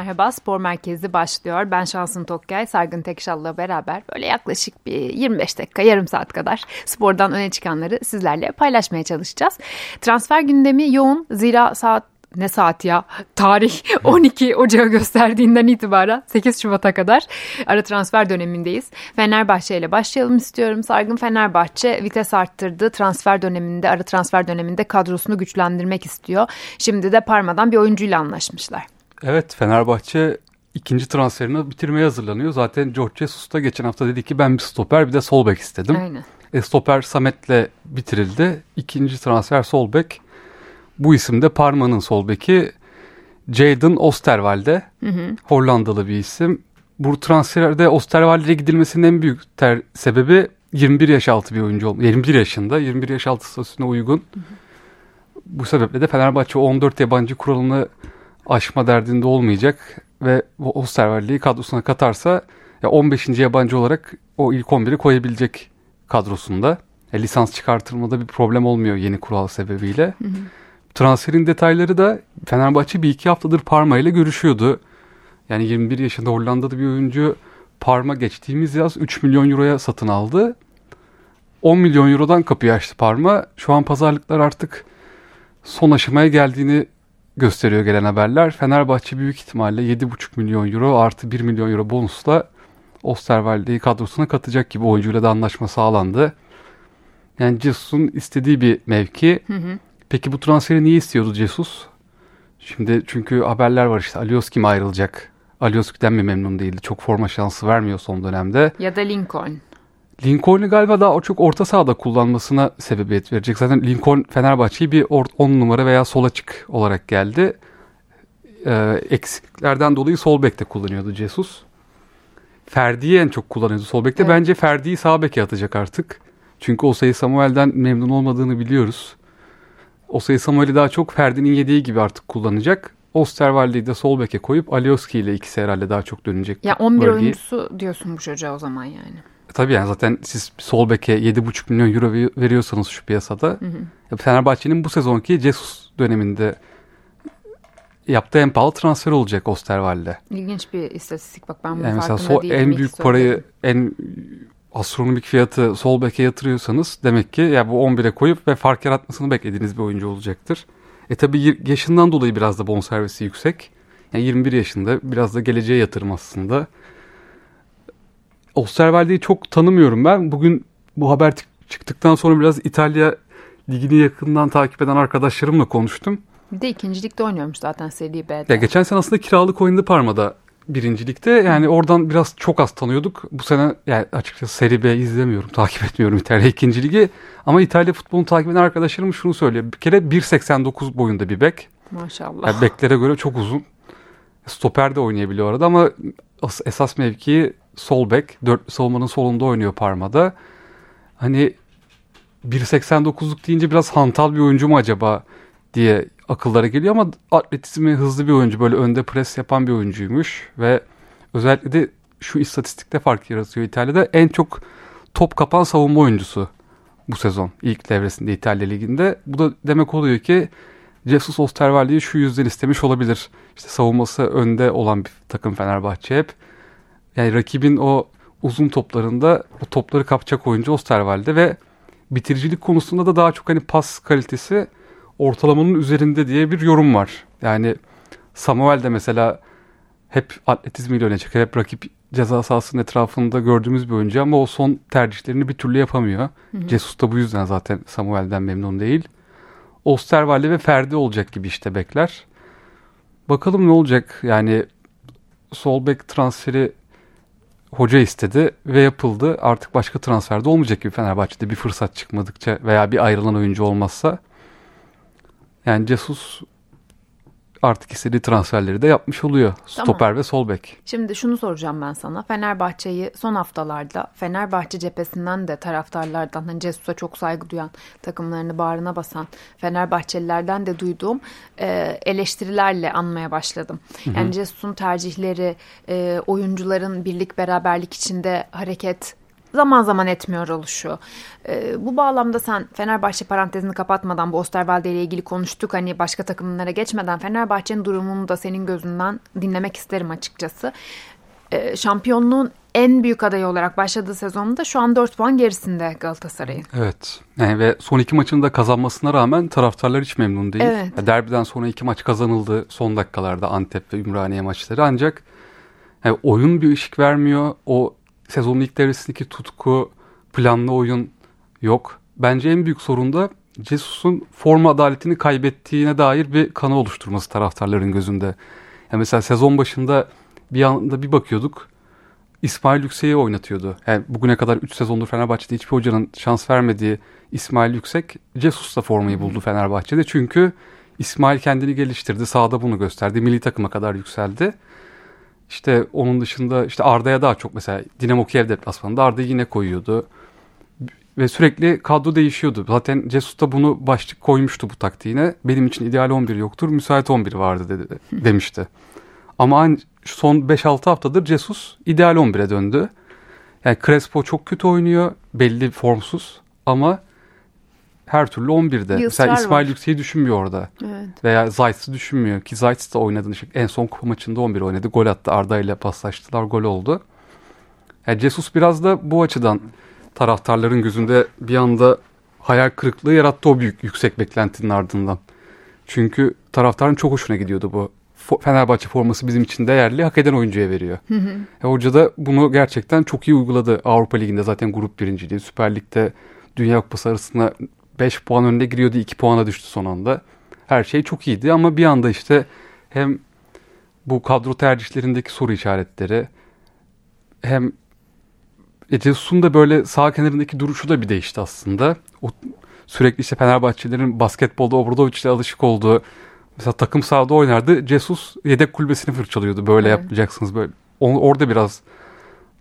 Merhaba Spor Merkezi başlıyor. Ben Şansın Tokkay, Sargın Tekşal'la beraber böyle yaklaşık bir 25 dakika, yarım saat kadar spordan öne çıkanları sizlerle paylaşmaya çalışacağız. Transfer gündemi yoğun. Zira saat ne saat ya tarih 12 Ocağı gösterdiğinden itibaren 8 Şubat'a kadar ara transfer dönemindeyiz. Fenerbahçe ile başlayalım istiyorum. Sargın Fenerbahçe vites arttırdı. Transfer döneminde ara transfer döneminde kadrosunu güçlendirmek istiyor. Şimdi de Parma'dan bir oyuncuyla anlaşmışlar. Evet Fenerbahçe ikinci transferini bitirmeye hazırlanıyor. Zaten George Jesus da geçen hafta dedi ki ben bir stoper bir de sol bek istedim. Aynen. E, stoper Samet'le bitirildi. İkinci transfer sol bek. Bu isim de Parma'nın sol beki Jadon Osterwalde. Hı hı. Hollandalı bir isim. Bu transferde Osterwalde'ye gidilmesinin en büyük ter sebebi 21 yaş altı bir oyuncu olması. 21 yaşında, 21 yaş altı statüsüne uygun. Hı hı. Bu sebeple de Fenerbahçe 14 yabancı kuralını aşma derdinde olmayacak ve Osterwalde'yi kadrosuna katarsa ya 15. yabancı olarak o ilk 11'i koyabilecek kadrosunda. E, lisans çıkartılmada bir problem olmuyor yeni kural sebebiyle. Hı hı. Transferin detayları da Fenerbahçe bir iki haftadır Parma ile görüşüyordu. Yani 21 yaşında Hollanda'da bir oyuncu Parma geçtiğimiz yaz 3 milyon euroya satın aldı. 10 milyon eurodan kapıyı açtı Parma. Şu an pazarlıklar artık son aşamaya geldiğini gösteriyor gelen haberler. Fenerbahçe büyük ihtimalle 7,5 milyon euro artı 1 milyon euro bonusla Osterwalde'yi kadrosuna katacak gibi oyuncuyla da anlaşma sağlandı. Yani Jesus'un istediği bir mevki. Hı hı. Peki bu transferi niye istiyordu Jesus? Şimdi çünkü haberler var işte Alioski mi ayrılacak? Alioski'den mi memnun değildi? Çok forma şansı vermiyor son dönemde. Ya da Lincoln. Lincoln'u galiba daha çok orta sahada kullanmasına sebebiyet verecek. Zaten Lincoln Fenerbahçe'yi bir 10 numara veya sol açık olarak geldi. Ee, eksiklerden dolayı sol bekte kullanıyordu Jesus. Ferdi'yi en çok kullanıyordu sol bekte. Evet. Bence Ferdi'yi sağ beke atacak artık. Çünkü o sayı Samuel'den memnun olmadığını biliyoruz. O sayı Samuel'i daha çok Ferdi'nin yediği gibi artık kullanacak. Osterwalde'yi de sol beke koyup Alioski ile ikisi herhalde daha çok dönecek. Ya 11 bölgeyi. oyuncusu diyorsun bu çocuğa o zaman yani. E, tabii yani zaten siz sol beke 7,5 milyon euro veriyorsanız şu piyasada. Hı hı. Fenerbahçe'nin bu sezonki Jesus döneminde yaptığı en pahalı transfer olacak Osterwalde. İlginç bir istatistik bak ben bunun yani mesela so, değilim. En büyük parayı en astronomik fiyatı sol beke yatırıyorsanız demek ki ya bu 11'e koyup ve fark yaratmasını beklediğiniz bir oyuncu olacaktır. E tabi yaşından dolayı biraz da bonservisi yüksek. Yani 21 yaşında biraz da geleceğe yatırım aslında. Osterwalde'yi çok tanımıyorum ben. Bugün bu haber çıktıktan sonra biraz İtalya ligini yakından takip eden arkadaşlarımla konuştum. Bir de ikincilikte oynuyormuş zaten Seri B'de. Ya geçen sene aslında kiralık oynadı Parma'da birincilikte. Yani oradan biraz çok az tanıyorduk. Bu sene yani açıkçası Seri B izlemiyorum, takip etmiyorum İtalya ikinci ligi. Ama İtalya futbolunu takip eden arkadaşlarım şunu söylüyor. Bir kere 1.89 boyunda bir bek. Maşallah. Yani beklere göre çok uzun. Stoper de oynayabiliyor arada ama esas mevkii sol bek. Dört savunmanın solunda oynuyor Parma'da. Hani 1.89'luk deyince biraz hantal bir oyuncu mu acaba diye akıllara geliyor ama atletizmi hızlı bir oyuncu. Böyle önde pres yapan bir oyuncuymuş ve özellikle de şu istatistikte fark yaratıyor İtalya'da. En çok top kapan savunma oyuncusu bu sezon ilk devresinde İtalya Ligi'nde. Bu da demek oluyor ki Jesus Osterwalde'yi şu yüzden istemiş olabilir. İşte savunması önde olan bir takım Fenerbahçe hep. Yani rakibin o uzun toplarında o topları kapacak oyuncu Osterwalde ve bitiricilik konusunda da daha çok hani pas kalitesi ortalamanın üzerinde diye bir yorum var. Yani Samuel de mesela hep atletizmiyle öne çıkar. Hep rakip ceza sahasının etrafında gördüğümüz bir oyuncu ama o son tercihlerini bir türlü yapamıyor. Hı hı. Jesus da bu yüzden zaten Samuel'den memnun değil. Osterwalde ve Ferdi olacak gibi işte bekler. Bakalım ne olacak? Yani sol bek transferi hoca istedi ve yapıldı. Artık başka transferde olmayacak gibi Fenerbahçe'de bir fırsat çıkmadıkça veya bir ayrılan oyuncu olmazsa. Yani Jesus artık istediği transferleri de yapmış oluyor. Tamam. Stoper ve sol bek. Şimdi şunu soracağım ben sana. Fenerbahçe'yi son haftalarda Fenerbahçe cephesinden de taraftarlardan hani Cesus'a çok saygı duyan takımlarını bağrına basan Fenerbahçelilerden de duyduğum e, eleştirilerle anmaya başladım. Hı hı. Yani Cesus'un tercihleri, e, oyuncuların birlik beraberlik içinde hareket zaman zaman etmiyor oluşu. E, bu bağlamda sen Fenerbahçe parantezini kapatmadan bu Osterwalde ile ilgili konuştuk. Hani başka takımlara geçmeden Fenerbahçe'nin durumunu da senin gözünden dinlemek isterim açıkçası. E, şampiyonluğun en büyük adayı olarak başladığı sezonda şu an 4 puan gerisinde Galatasaray'ın. Evet. Yani ve son iki maçını da kazanmasına rağmen taraftarlar hiç memnun değil. Evet. Derbiden sonra iki maç kazanıldı son dakikalarda Antep ve Ümraniye maçları ancak yani oyun bir ışık vermiyor. O sezonun ilk devresindeki tutku, planlı oyun yok. Bence en büyük sorun da Jesus'un forma adaletini kaybettiğine dair bir kanı oluşturması taraftarların gözünde. Yani mesela sezon başında bir anda bir bakıyorduk İsmail Yüksek'i oynatıyordu. Yani bugüne kadar 3 sezondur Fenerbahçe'de hiçbir hocanın şans vermediği İsmail Yüksek Cesus'la formayı buldu Fenerbahçe'de. Çünkü İsmail kendini geliştirdi. Sahada bunu gösterdi. Milli takıma kadar yükseldi. İşte onun dışında işte Arda'ya daha çok mesela Dinamo Kiev deplasmanında Arda'yı yine koyuyordu. Ve sürekli kadro değişiyordu. Zaten Cesus da bunu başlık koymuştu bu taktiğine. Benim için ideal 11 yoktur, müsait 11 vardı dedi, demişti. Ama son 5-6 haftadır Jesus ideal 11'e döndü. Yani Crespo çok kötü oynuyor. Belli formsuz ama her türlü 11'de. Bir Mesela İsmail Yüksek'i düşünmüyor orada. Evet. Veya Zayt'sı düşünmüyor ki Zayt da oynadığını şey. En son kupa maçında 11 oynadı. Gol attı. Arda ile paslaştılar. Gol oldu. Yani Jesus biraz da bu açıdan taraftarların gözünde bir anda hayal kırıklığı yarattı o büyük yüksek beklentinin ardından. Çünkü taraftarın çok hoşuna gidiyordu bu Fenerbahçe forması bizim için değerli, hak eden oyuncuya veriyor. Hı hı. E, hoca da bunu gerçekten çok iyi uyguladı. Avrupa Ligi'nde zaten grup birinciliği, Süper Lig'de Dünya Kupası arasında 5 puan önünde giriyordu, 2 puana düştü son anda. Her şey çok iyiydi ama bir anda işte hem bu kadro tercihlerindeki soru işaretleri hem Ecesus'un da böyle sağ kenarındaki duruşu da bir değişti aslında. O sürekli işte Fenerbahçelerin basketbolda Obradoviç'le alışık olduğu Mesela takım sahada oynardı. Jesus yedek kulübesini fırçalıyordu. Böyle evet. yapmayacaksınız. Böyle. orada biraz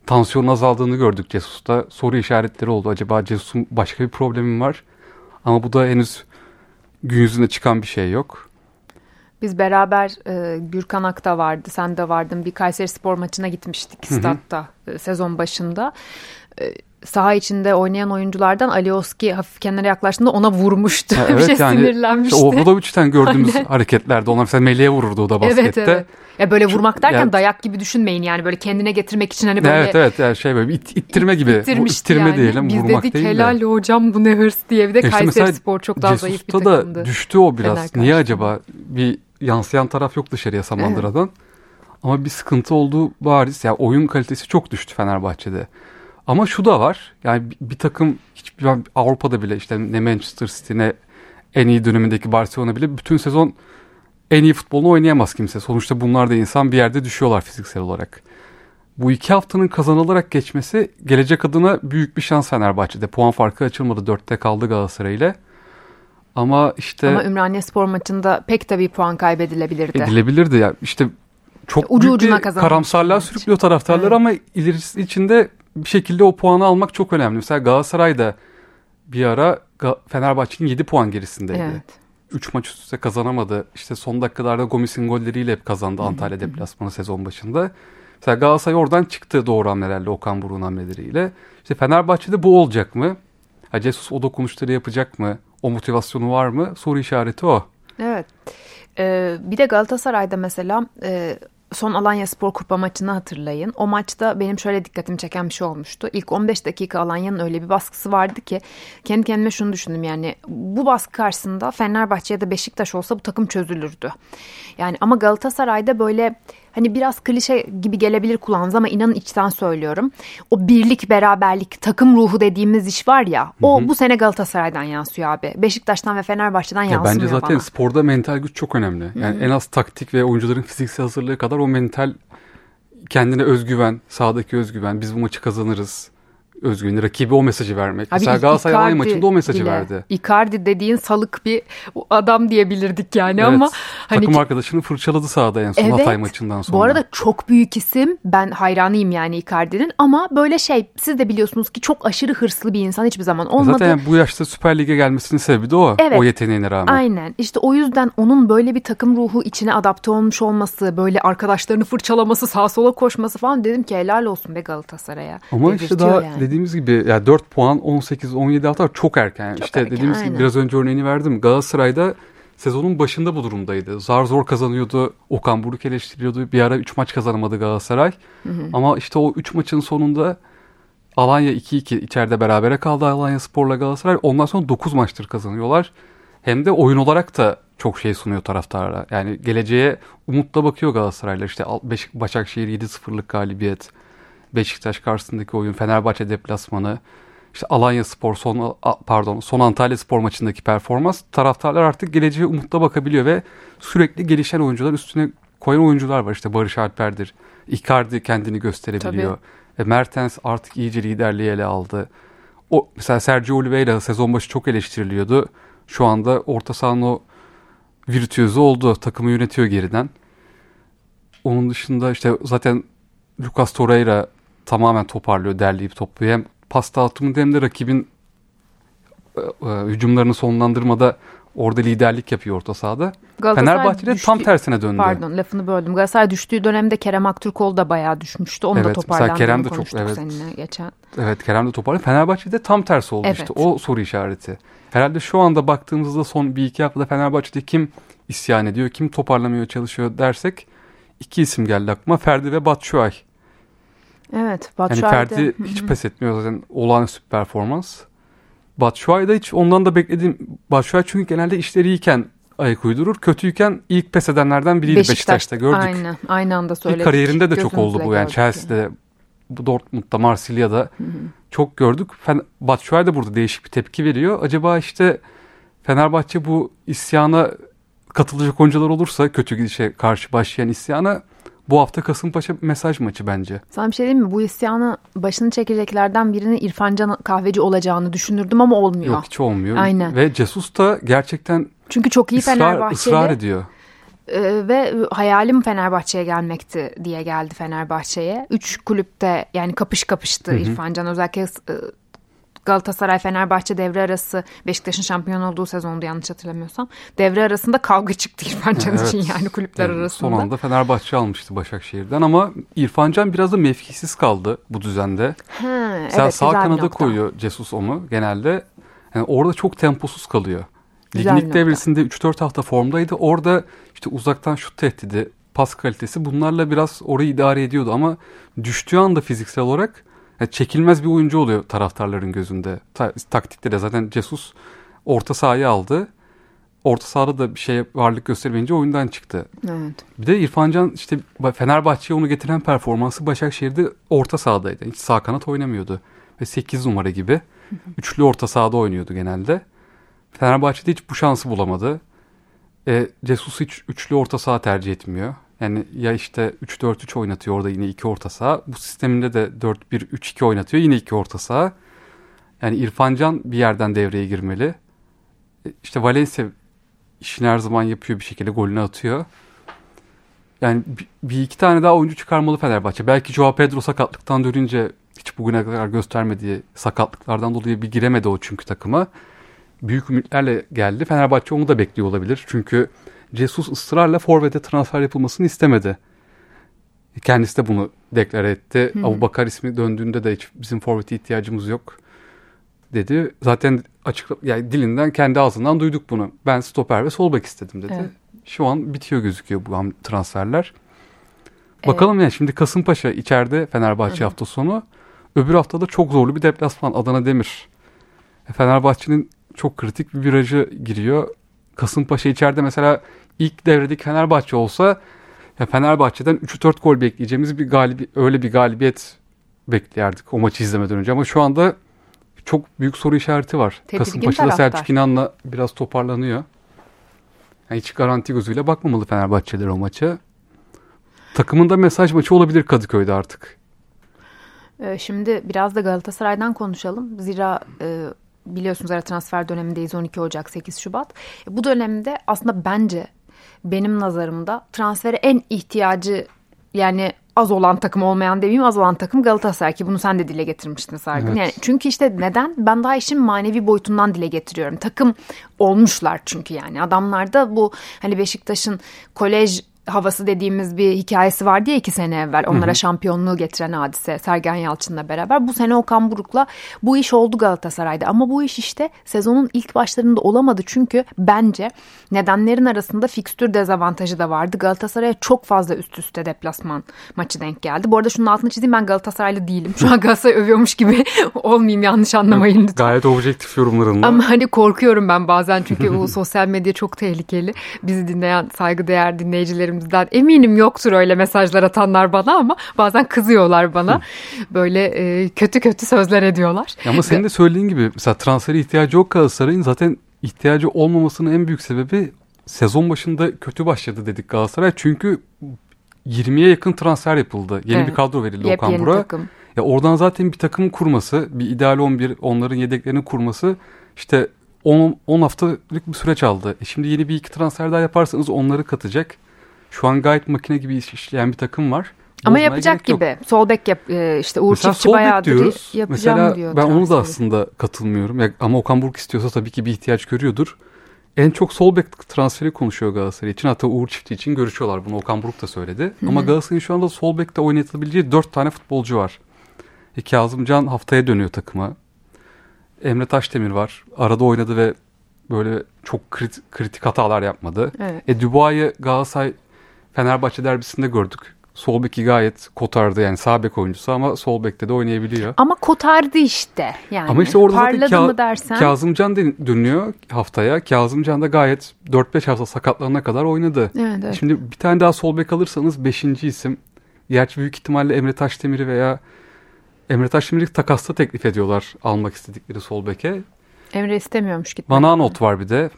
tansiyonun azaldığını gördük Jesus'ta. Soru işaretleri oldu. Acaba Jesus'un başka bir problemi mi var? Ama bu da henüz gün yüzüne çıkan bir şey yok. Biz beraber e, Gürkan Ak'ta vardı, sen de vardın. Bir Kayseri Spor maçına gitmiştik statta e, sezon başında. E, saha içinde oynayan oyunculardan Alioski hafif kenara yaklaştığında ona vurmuştu. Ha, evet, bir şey yani, sinirlenmişti. Işte Obradovic'ten gördüğümüz Aynen. hareketlerde onlar mesela Meleğe vururdu o da baskette. Evet, evet. Ya böyle vurmak derken yani, dayak gibi düşünmeyin yani böyle kendine getirmek için hani böyle. Evet evet yani şey böyle it, ittirme gibi. İttirme yani. diyelim Biz vurmak dedik, değil de. helal hocam bu ne hırs diye bir de işte Kayseri Spor çok daha zayıf bir takımdı. da düştü o biraz. Niye acaba? Bir yansıyan taraf yok dışarıya Samandıra'dan. Evet. Ama bir sıkıntı olduğu bariz. Ya yani oyun kalitesi çok düştü Fenerbahçe'de. Ama şu da var. Yani bir, bir takım hiçbir Avrupa'da bile işte ne Manchester City ne en iyi dönemindeki Barcelona bile bütün sezon en iyi futbolunu oynayamaz kimse. Sonuçta bunlar da insan bir yerde düşüyorlar fiziksel olarak. Bu iki haftanın kazanılarak geçmesi gelecek adına büyük bir şans Fenerbahçe'de. Puan farkı açılmadı. Dörtte kaldı Galatasaray ile. Ama işte... Ama Ümraniye Spor maçında pek tabii puan kaybedilebilirdi. Edilebilirdi ya. İşte çok Ucu büyük ucuna bir karamsarlığa sürüklüyor taraftarlar evet. ama ilerisi içinde bir şekilde o puanı almak çok önemli. Mesela Galatasaray da bir ara Fenerbahçe'nin 7 puan gerisindeydi. Evet. 3 maç üst üste kazanamadı. İşte son dakikalarda Gomis'in golleriyle hep kazandı Antalya deplasmanı sezon başında. Mesela Galatasaray oradan çıktı doğru hamlelerle Okan Buruk'un hamleleriyle. İşte Fenerbahçe'de bu olacak mı? Ha, Jesus o dokunuşları yapacak mı? O motivasyonu var mı? Soru işareti o. Evet. Ee, bir de Galatasaray'da mesela e, son Alanya Spor Kupa maçını hatırlayın. O maçta benim şöyle dikkatimi çeken bir şey olmuştu. İlk 15 dakika Alanya'nın öyle bir baskısı vardı ki kendi kendime şunu düşündüm yani bu baskı karşısında Fenerbahçe ya da Beşiktaş olsa bu takım çözülürdü. Yani ama Galatasaray'da böyle hani biraz klişe gibi gelebilir kulağınıza ama inanın içten söylüyorum. O birlik, beraberlik, takım ruhu dediğimiz iş var ya o hı hı. bu sene Galatasaray'dan yansıyor abi. Beşiktaş'tan ve Fenerbahçe'den ya yansımıyor Bence zaten bana. sporda mental güç çok önemli. Yani hı hı. en az taktik ve oyuncuların fiziksel hazırlığı kadar o mental kendine özgüven, sahadaki özgüven, biz bu maçı kazanırız özgün rakibi o mesajı vermek. Abi Mesela Galatasaray Alanya maçında o mesajı bile. verdi. Icardi dediğin salık bir adam diyebilirdik yani evet, ama hani takım arkadaşını fırçaladı sahada en son evet, Hatay maçından sonra. Bu arada çok büyük isim. Ben hayranıyım yani Icardi'nin ama böyle şey siz de biliyorsunuz ki çok aşırı hırslı bir insan hiçbir zaman olmadı. Zaten bu yaşta Süper Lig'e gelmesinin sebebi de o. Evet, o yeteneğine rağmen. Aynen. İşte o yüzden onun böyle bir takım ruhu içine adapte olmuş olması, böyle arkadaşlarını fırçalaması, sağa sola koşması falan dedim ki helal olsun be Galatasaray'a. Ama işte daha yani dediğimiz gibi yani 4 puan 18 17 hafta çok erken. Çok işte erken, dediğimiz aynen. gibi biraz önce örneğini verdim. Galatasaray'da sezonun başında bu durumdaydı. Zar zor kazanıyordu. Okan Buruk eleştiriyordu. Bir ara 3 maç kazanamadı Galatasaray. Ama işte o 3 maçın sonunda Alanya 2-2 içeride berabere kaldı Alanya Spor'la Galatasaray. Ondan sonra 9 maçtır kazanıyorlar. Hem de oyun olarak da çok şey sunuyor taraftarlara. Yani geleceğe umutla bakıyor Galatasaraylar. İşte Başakşehir 7-0'lık galibiyet. Beşiktaş karşısındaki oyun, Fenerbahçe deplasmanı, işte Alanya Spor son pardon son Antalya Spor maçındaki performans taraftarlar artık geleceğe umutla bakabiliyor ve sürekli gelişen oyuncular üstüne koyan oyuncular var. İşte Barış Alper'dir. Icardi kendini gösterebiliyor. E, Mertens artık iyice liderliği ele aldı. O mesela Sergio Oliveira sezon başı çok eleştiriliyordu. Şu anda orta sahanın o virtüözü oldu. Takımı yönetiyor geriden. Onun dışında işte zaten Lucas Torreira tamamen toparlıyor, derleyip topluyor. Hem pas dağıtımında hem de rakibin e, e, hücumlarını sonlandırmada orada liderlik yapıyor orta sahada. Fenerbahçe'de düştü- tam tersine döndü. Pardon lafını böldüm. Galatasaray düştüğü dönemde Kerem Aktürkoğlu da bayağı düşmüştü. Onu da Evet, mesela toparlandığını Kerem de çok- evet. seninle geçen. Evet Kerem de toparlıyor. Fenerbahçe'de tam tersi oldu Evet. işte. O soru işareti. Herhalde şu anda baktığımızda son bir iki haftada Fenerbahçe'de kim isyan ediyor, kim toparlamaya çalışıyor dersek iki isim geldi aklıma. Ferdi ve Batshuayi. Evet. Yani Batshuayi'de- Ferdi hiç pes etmiyor zaten olağanüstü bir performans. Batshuayi da hiç ondan da beklediğim Batshuayi çünkü genelde işleri iyiyken ayak uydurur. Kötüyken ilk pes edenlerden biriydi Beşiktaş'ta gördük. Aynen. Aynı anda İlk söyledik. kariyerinde de çok oldu bu. Yani. Chelsea'de, bu Dortmund'da, Marsilya'da çok gördük. Batshuayi de burada değişik bir tepki veriyor. Acaba işte Fenerbahçe bu isyana katılacak oyuncular olursa kötü gidişe karşı başlayan isyana bu hafta Kasımpaşa mesaj maçı bence. Sana bir şey diyeyim mi? Bu isyanı başını çekeceklerden birinin İrfan Can Kahveci olacağını düşünürdüm ama olmuyor. Yok hiç olmuyor. Aynen. Ve Jesus da gerçekten Çünkü çok iyi ısrar, Fenerbahçeli ısrar ediyor. e, ve hayalim Fenerbahçe'ye gelmekti diye geldi Fenerbahçe'ye. Üç kulüpte yani kapış kapıştı İrfan Can özellikle e, Galatasaray Fenerbahçe devre arası Beşiktaş'ın şampiyon olduğu sezonda yanlış hatırlamıyorsam. Devre arasında kavga çıktı İrfan Can Evet. için yani kulüpler Yani arasında. Son anda Fenerbahçe almıştı Başakşehir'den ama İrfan Can biraz da mevkisiz kaldı bu düzende. Ha, Mesela evet, sağ kanada koyuyor Jesus onu genelde. Yani orada çok temposuz kalıyor. Ligin ilk devresinde 3-4 hafta formdaydı. Orada işte uzaktan şut tehdidi, pas kalitesi bunlarla biraz orayı idare ediyordu ama düştüğü anda fiziksel olarak yani çekilmez bir oyuncu oluyor taraftarların gözünde. Ta- taktikte de zaten Jesus orta sahayı aldı. Orta sahada da bir şey varlık göstermeyince oyundan çıktı. Evet. Bir de İrfan Can işte Fenerbahçe'ye onu getiren performansı Başakşehir'de orta sahadaydı. Hiç sağ kanat oynamıyordu. Ve 8 numara gibi. Üçlü orta sahada oynuyordu genelde. Fenerbahçe'de hiç bu şansı bulamadı. E, Jesus hiç üçlü orta saha tercih etmiyor. Yani ya işte 3-4-3 oynatıyor orada yine iki orta saha. Bu sisteminde de 4-1-3-2 oynatıyor yine iki orta saha. Yani İrfan Can bir yerden devreye girmeli. E, İşte Valencia işini her zaman yapıyor bir şekilde golünü atıyor. Yani bir, iki tane daha oyuncu çıkarmalı Fenerbahçe. Belki Joao Pedro sakatlıktan dönünce hiç bugüne kadar göstermediği sakatlıklardan dolayı bir giremedi o çünkü takıma. Büyük ümitlerle geldi. Fenerbahçe onu da bekliyor olabilir. Çünkü Jesus ısrarla forvete transfer yapılmasını istemedi. Kendisi de bunu deklare etti. Hı. Abu Bakar ismi döndüğünde de hiç bizim forvete ihtiyacımız yok dedi. Zaten açık yani dilinden kendi ağzından duyduk bunu. Ben stoper ve sol bek istedim dedi. Evet. Şu an bitiyor gözüküyor bu transferler. Bakalım ya şimdi Kasımpaşa içeride Fenerbahçe hafta sonu. Öbür haftada çok zorlu bir deplasman Adana Demir. E, Fenerbahçe'nin çok kritik bir virajı giriyor. Kasımpaşa içeride mesela ilk devredeki Fenerbahçe olsa ya Fenerbahçe'den 3-4 gol bekleyeceğimiz bir galibi öyle bir galibiyet beklerdik o maçı izlemeden önce ama şu anda çok büyük soru işareti var. Tedirgin Kasımpaşa'da taraftar. Selçuk İnan'la biraz toparlanıyor. Yani hiç garanti gözüyle bakmamalı Fenerbahçeler o maça. Takımın da mesaj maçı olabilir Kadıköy'de artık. Ee, Şimdi biraz da Galatasaray'dan konuşalım. Zira e, biliyorsunuz ara transfer dönemindeyiz 12 Ocak 8 Şubat. E, Bu dönemde aslında bence benim nazarımda transfere en ihtiyacı yani az olan takım olmayan demeyeyim az olan takım Galatasaray ki bunu sen de dile getirmiştin Sargın. Evet. Yani çünkü işte neden? Ben daha işin manevi boyutundan dile getiriyorum. Takım olmuşlar çünkü yani. Adamlar da bu hani Beşiktaş'ın kolej havası dediğimiz bir hikayesi vardı ya iki sene evvel. Onlara hı hı. şampiyonluğu getiren hadise Sergen Yalçın'la beraber. Bu sene Okan Buruk'la bu iş oldu Galatasaray'da. Ama bu iş işte sezonun ilk başlarında olamadı. Çünkü bence nedenlerin arasında fikstür dezavantajı da vardı. Galatasaray'a çok fazla üst üste deplasman maçı denk geldi. Bu arada şunun altını çizeyim ben Galatasaraylı değilim. Şu an Galatasaray övüyormuş gibi olmayayım yanlış anlamayın lütfen. Gayet objektif yorumlarında. Ama hani korkuyorum ben bazen çünkü bu sosyal medya çok tehlikeli. Bizi dinleyen saygıdeğer dinleyicilerimizden eminim yoktur öyle mesajlar atanlar bana ama bazen kızıyorlar bana. Böyle e, kötü kötü sözler ediyorlar. Ama senin de söylediğin gibi mesela transferi ihtiyacı yok Galatasaray'ın zaten ihtiyacı olmamasının en büyük sebebi sezon başında kötü başladı dedik Galatasaray. Çünkü 20'ye yakın transfer yapıldı. Yeni evet. bir kadro verildi Yep, Okan Buruk'a. Ya oradan zaten bir takım kurması, bir ideal 11, onların yedeklerini kurması işte 10, 10 haftalık bir süreç aldı. E şimdi yeni bir iki transfer daha yaparsanız onları katacak. Şu an gayet makine gibi işleyen bir takım var. Ama Bozmaya yapacak gibi. Yok. Sol bek yap, e, işte Uğur Mesela Çiftçi bayağıdır diyoruz. yapacağım Mesela diyor. Ben onu da aslında katılmıyorum. Ya, ama Okan Buruk istiyorsa tabii ki bir ihtiyaç görüyordur. En çok sol bek transferi konuşuyor Galatasaray için. Hatta Uğur Çiftçi için görüşüyorlar. Bunu Okan Buruk da söyledi. Hı-hı. Ama Galatasaray'ın şu anda sol bekte oynatabileceği dört tane futbolcu var. E, Kazımcan haftaya dönüyor takıma. Emre Taşdemir var. Arada oynadı ve böyle çok kritik, kritik hatalar yapmadı. Evet. E, Dubois'ı Galatasaray Fenerbahçe derbisinde gördük. Sol beki gayet kotardı yani sağ bek oyuncusu ama sol bekte de oynayabiliyor. Ama kotardı işte yani. Ama işte orada Parladı zaten mı dersen? Kazımcan dönüyor haftaya. Kazımcan da gayet 4-5 hafta sakatlanana kadar oynadı. Evet, evet. Şimdi bir tane daha sol bek alırsanız 5. isim. Gerçi büyük ihtimalle Emre Taşdemir'i veya Emre Taşdemir'i takasta teklif ediyorlar almak istedikleri sol beke. Emre istemiyormuş gitmek. Van Aanholt var bir de.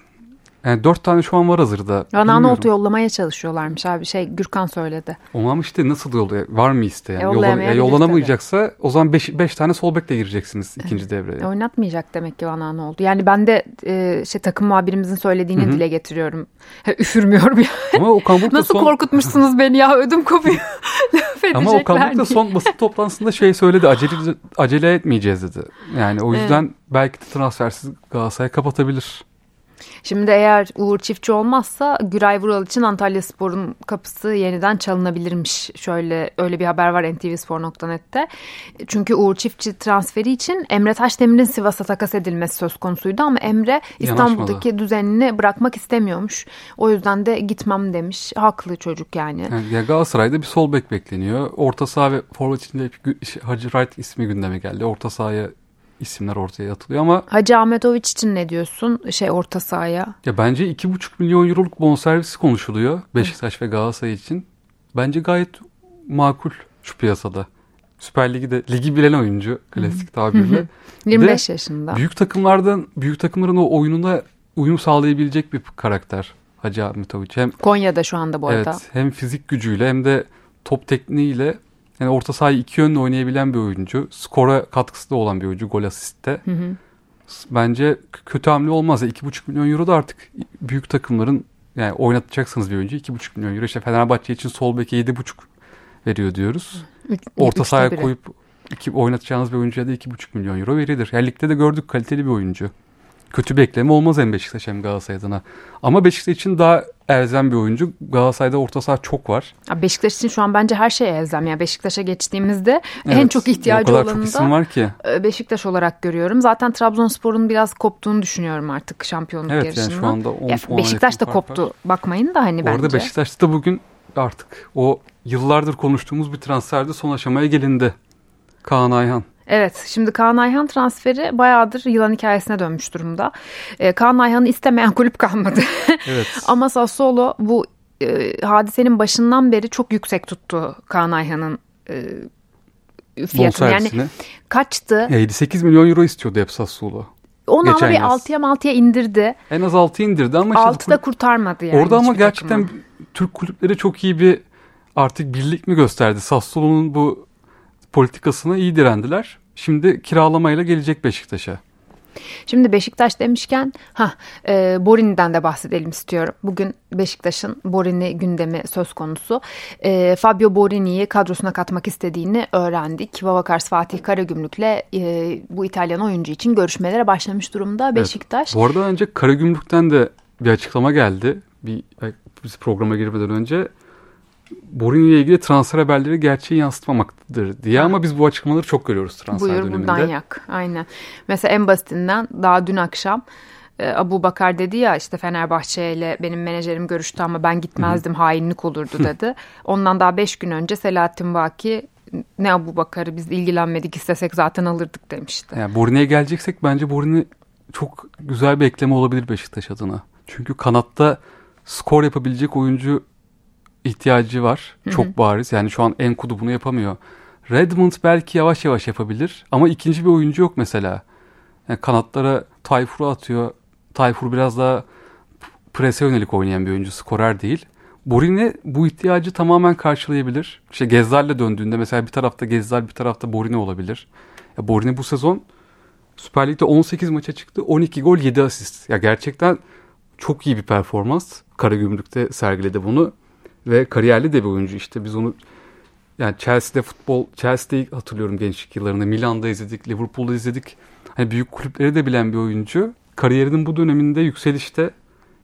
Yani dört tane şu an var hazırda. Van Aanholt'u yollamaya çalışıyorlarmış abi. Şey Gürkan söyledi. Ama işte nasıl yolluyor? Var mı isteyen? E, Yollan e, yollanamayacaksa tabii. o zaman beş, beş tane sol bekle gireceksiniz ikinci devreye. E, oynatmayacak demek ki Van Aanholt. Yani ben de e, şey, takım muhabirimizin söylediğini Hı-hı. dile getiriyorum. üfürmüyorum ya. Ama Okan Buruk Nasıl son... korkutmuşsunuz beni ya ödüm kopuyor. Ama Okan Buruk da son basın toplantısında şey söyledi. Acele, acele etmeyeceğiz dedi. Yani o yüzden evet. belki de transfersiz Galatasaray kapatabilir. Şimdi eğer Uğur Çiftçi olmazsa Güray Vural için Antalya Spor'un kapısı yeniden çalınabilirmiş. Şöyle öyle bir haber var ntvspor.net'te. Çünkü Uğur Çiftçi transferi için Emre Taşdemir'in Sivas'a takas edilmesi söz konusuydu ama Emre İstanbul'daki Yanaşmadı. düzenini bırakmak istemiyormuş. O yüzden de gitmem demiş. Haklı çocuk yani. yani ya Galatasaray'da bir sol bek bekleniyor. Orta saha ve forvet içinde Hacı Wright ismi gündeme geldi. Orta sahaya isimler ortaya atılıyor ama... Hacı Ahmetoviç için ne diyorsun şey orta sahaya? Ya bence 2,5 milyon euroluk bonservisi konuşuluyor Beşiktaş ve Galatasaray için. Bence gayet makul şu piyasada. Süper Ligi de ligi bilen oyuncu klasik tabirle. 25 de yaşında. Büyük takımlardan büyük takımların o oyununa uyum sağlayabilecek bir karakter Hacı Ahmetoviç. Hem Konya'da şu anda bu arada. Evet, hem fizik gücüyle hem de top tekniğiyle yani orta sahayı iki yönlü oynayabilen bir oyuncu. Skora katkısı da olan bir oyuncu gol asiste. Hı hı. Bence kötü hamle olmaz. 2,5 milyon euro da artık büyük takımların yani oynatacaksınız bir oyuncu. 2,5 milyon euro. İşte Fenerbahçe için sol beke 7,5 veriyor diyoruz. Üç, orta sahaya koyup iki, oynatacağınız bir oyuncuya da 2,5 milyon euro verilir. Yani ligde de gördük kaliteli bir oyuncu kötü bekleme olmaz hem Beşiktaş hem Galatasaray adına. Ama Beşiktaş için daha elzem bir oyuncu. Galatasaray'da orta saha çok var. Beşiktaş için şu an bence her şey elzem. Yani Beşiktaş'a geçtiğimizde evet, en çok ihtiyacı olanı isim var ki. E, Beşiktaş olarak görüyorum. Zaten Trabzonspor'un biraz koptuğunu düşünüyorum artık şampiyonluk evet, yarışında. Evet yani şu anda 10 ya, Beşiktaş da koptu. Var. Bakmayın da hani bence. Orada Beşiktaş'ta da bugün artık o yıllardır konuştuğumuz bir transferde son aşamaya gelindi. Kaan Ayhan. Evet şimdi Kaan Ayhan transferi bayağıdır yılan hikayesine dönmüş durumda. Ee, Kaan Ayhan'ı istemeyen kulüp kalmadı. Evet. Ama Sassuolo bu e, hadisenin başından beri çok yüksek tuttu Kaan Ayhan'ın e, fiyatını. Yani kaçtı? 58 milyon euro istiyordu hep Sassuolo. Onu Geçen ama bir 6'ya 6'ya indirdi. En az 6 indirdi ama 6'da işte kulüp... kurtarmadı yani. Orada ama gerçekten takımı. Türk kulüpleri çok iyi bir artık birlik mi gösterdi? Sassuolo'nun bu politikasına iyi direndiler. Şimdi kiralamayla gelecek Beşiktaş'a. Şimdi Beşiktaş demişken ha e, Borini'den de bahsedelim istiyorum. Bugün Beşiktaş'ın Borini gündemi söz konusu. E, Fabio Borini'yi kadrosuna katmak istediğini öğrendik. Vavakars Fatih Karagümrük'le e, bu İtalyan oyuncu için görüşmelere başlamış durumda Beşiktaş. Evet. Bu arada önce Karagümrük'ten de bir açıklama geldi. Bir biz programa girmeden önce Mourinho ile ilgili transfer haberleri gerçeği yansıtmamaktadır diye ama biz bu açıklamaları çok görüyoruz transfer Buyur döneminde. buradan yak. Aynen. Mesela en basitinden daha dün akşam e, Abu Bakar dedi ya işte Fenerbahçe ile benim menajerim görüştü ama ben gitmezdim hainlik olurdu dedi. Ondan daha beş gün önce Selahattin Baki ne Abu Bakar'ı biz ilgilenmedik istesek zaten alırdık demişti. Yani Mourinho'ya geleceksek bence Mourinho çok güzel bir ekleme olabilir Beşiktaş adına. Çünkü kanatta skor yapabilecek oyuncu ihtiyacı var. Çok bariz. Yani şu an Enkudu bunu yapamıyor. Redmond belki yavaş yavaş yapabilir ama ikinci bir oyuncu yok mesela. Yani kanatlara Tayfur'u atıyor. Tayfur biraz daha prese yönelik oynayan bir oyuncu. Skorer değil. Borini bu ihtiyacı tamamen karşılayabilir. İşte Gezzal'le döndüğünde mesela bir tarafta Gezzal bir tarafta Borini olabilir. Ya Borini bu sezon Süper Lig'de 18 maça çıktı. 12 gol 7 asist. Ya gerçekten çok iyi bir performans. Karagümrük'te sergiledi bunu. Ve kariyerli de bir oyuncu işte. Biz onu yani Chelsea'de futbol, Chelsea'de hatırlıyorum gençlik yıllarında. Milan'da izledik, Liverpool'da izledik. Hani büyük kulüpleri de bilen bir oyuncu. Kariyerinin bu döneminde yükselişte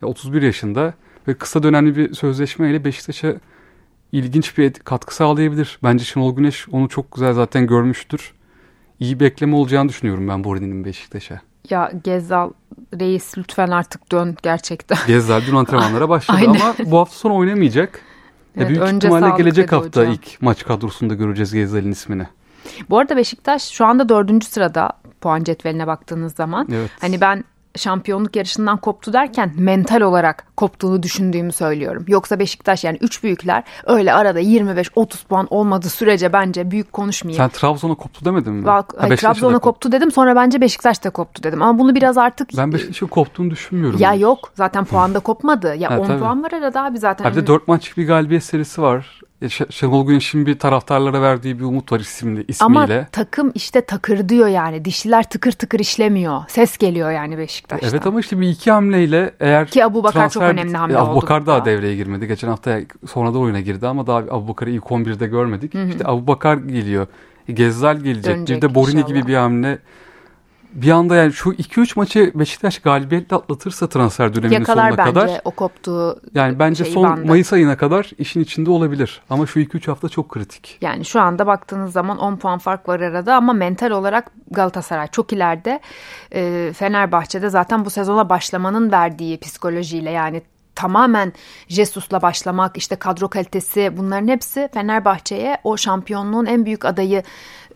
ya 31 yaşında ve kısa dönemli bir sözleşmeyle Beşiktaş'a ilginç bir katkı sağlayabilir. Bence Şenol Güneş onu çok güzel zaten görmüştür. İyi bir ekleme olacağını düşünüyorum ben Borini'nin Beşiktaş'a. Ya Gezzal reis lütfen artık dön gerçekten. Gezzal dün antrenmanlara başladı ama bu hafta sonu oynamayacak. Evet, büyük önce ihtimalle gelecek hafta hocam. ilk maç kadrosunda göreceğiz Gezzal'in ismini. Bu arada Beşiktaş şu anda dördüncü sırada puan cetveline baktığınız zaman. Evet. Hani ben şampiyonluk yarışından koptu derken mental olarak koptuğunu düşündüğümü söylüyorum. Yoksa Beşiktaş yani üç büyükler öyle arada 25-30 puan olmadığı sürece bence büyük konuşmayayım. Sen Trabzon'a koptu demedin mi? Bak, Ha, hayır, Beşiktaş'a Trabzon'a koptu dedim sonra bence Beşiktaş da koptu dedim. Ama bunu biraz artık Ben Beşiktaş'ın koptuğunu düşünmüyorum. ya yok zaten puanda kopmadı. Ya Ha, 10 tabii. puan var arada abi zaten. Ha, bir de 4 maçlık bir galibiyet serisi var. Ş- Şenol Güneş'in bir taraftarlara verdiği bir umut var isimli, Ama ismiyle. takım işte takır diyor yani. Dişliler tıkır tıkır işlemiyor. Ses geliyor yani Beşiktaş'tan. Evet ama işte bir iki hamleyle eğer Ki Abubakar çok transfer- önemli hamle Ya oldu Abubakar daha burada. devreye girmedi. Geçen hafta sonradan oyuna girdi ama daha Abubakar'ı ilk 11'de görmedik. İşte Abubakar geliyor. Gezzal gelecek. Dönecek bir de Borini inşallah. gibi bir hamle. Bir anda yani şu 2-3 maçı Beşiktaş galibiyetle atlatırsa transfer döneminin Yakalar sonuna bence kadar. o koptuğu Yani bence son bandı. Mayıs ayına kadar işin içinde olabilir. Ama şu 2-3 hafta çok kritik. Yani şu anda baktığınız zaman 10 puan fark var arada ama mental olarak Galatasaray çok ileride. Ee, Fenerbahçe'de zaten bu sezona başlamanın verdiği psikolojiyle yani tamamen Jesus'la başlamak işte kadro kalitesi bunların hepsi Fenerbahçe'ye o şampiyonluğun en büyük adayı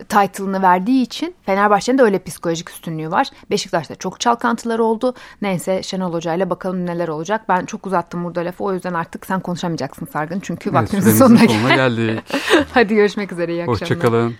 title'ını verdiği için Fenerbahçe'nin de öyle psikolojik üstünlüğü var. Beşiktaş'ta çok çalkantıları oldu. Neyse Şenol Hoca ile bakalım neler olacak. Ben çok uzattım burada lafı o yüzden artık sen konuşamayacaksın Sargın çünkü Evet, vaktimizin sonuna sonuna geldik. Hadi görüşmek üzere iyi akşamlar. Hoşçakalın.